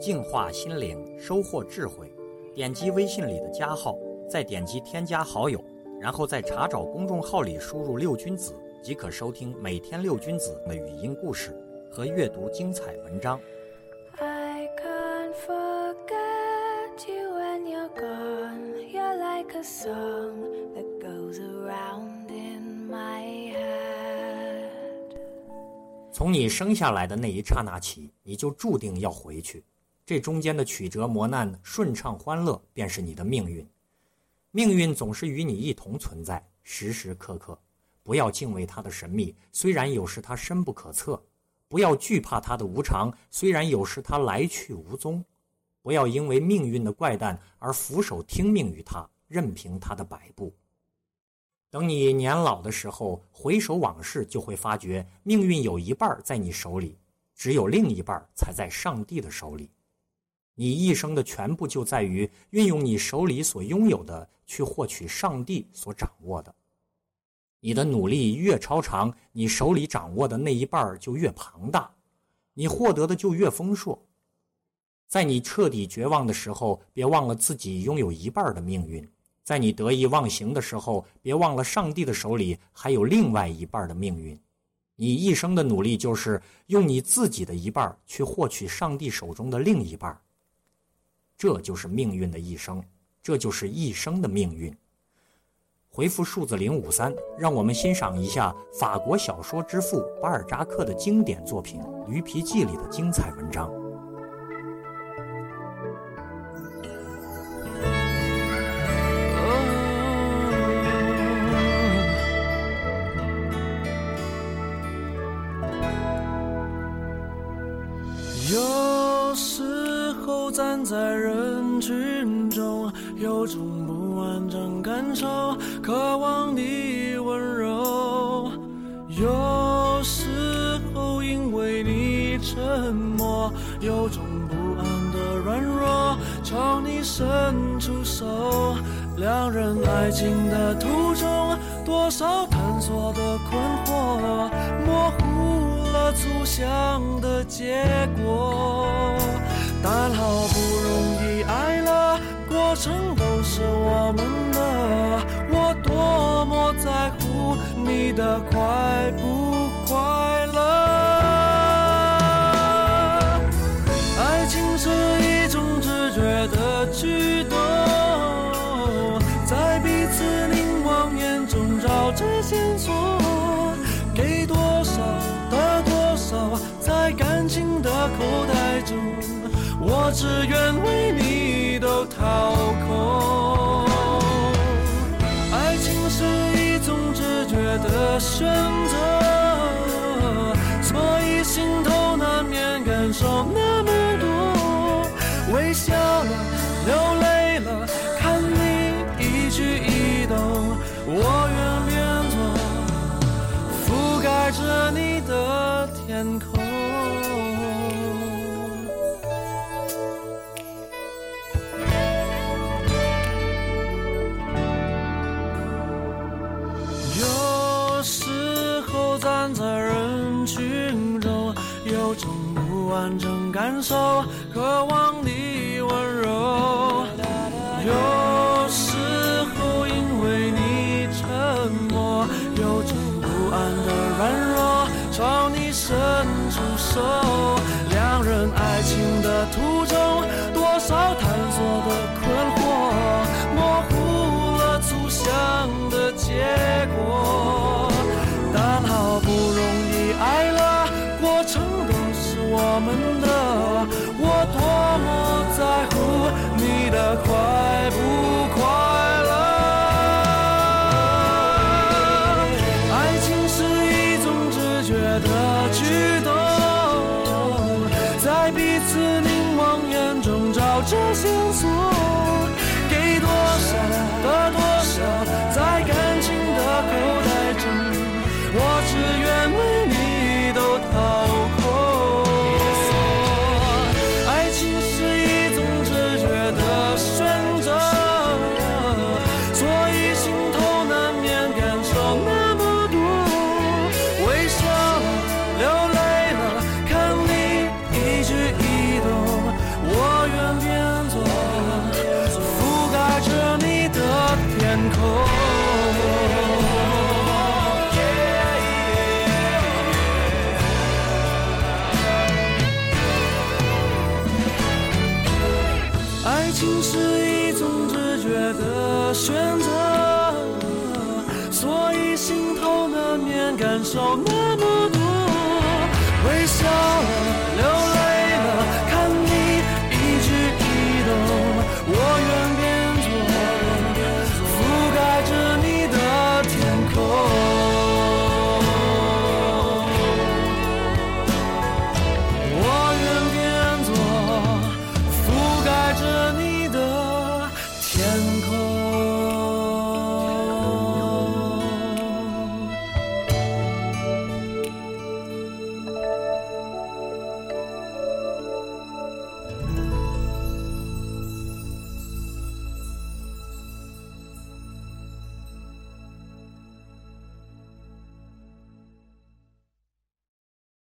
净化心灵，收获智慧。点击微信里的加号，再点击添加好友，然后在查找公众号里输入“六君子”，即可收听每天六君子的语音故事和阅读精彩文章。I can't forget you when you're gone. You're like a song that goes around in my head. 从你生下来的那一刹那起，你就注定要回去。这中间的曲折磨难、顺畅欢乐，便是你的命运。命运总是与你一同存在，时时刻刻。不要敬畏它的神秘，虽然有时它深不可测；不要惧怕它的无常，虽然有时它来去无踪。不要因为命运的怪诞而俯首听命于它，任凭它的摆布。等你年老的时候，回首往事，就会发觉命运有一半在你手里，只有另一半才在上帝的手里。你一生的全部就在于运用你手里所拥有的去获取上帝所掌握的。你的努力越超常，你手里掌握的那一半就越庞大，你获得的就越丰硕。在你彻底绝望的时候，别忘了自己拥有一半的命运；在你得意忘形的时候，别忘了上帝的手里还有另外一半的命运。你一生的努力就是用你自己的一半去获取上帝手中的另一半。这就是命运的一生，这就是一生的命运。回复数字零五三，让我们欣赏一下法国小说之父巴尔扎克的经典作品《驴皮记》里的精彩文章。站在人群中，有种不完整感受，渴望你温柔。有时候因为你沉默，有种不安的软弱，朝你伸出手。两人爱情的途中，多少探索的困惑，模糊了初想的结果。但好不容易爱了，过程都是我们的。我多么在乎你的快不只愿为你都掏空。爱情是一种直觉的选择，所以心痛完整感受，渴望你温柔。有时候因为你沉默，有种不安的软弱，朝你伸出手。两人爱情的途中，多少探索的快不快乐。爱情是一种直觉的举动，在彼此凝望眼中找着线索，给多少得多少，再给爱情是一种直觉的选择，所以心头难免感受那么多。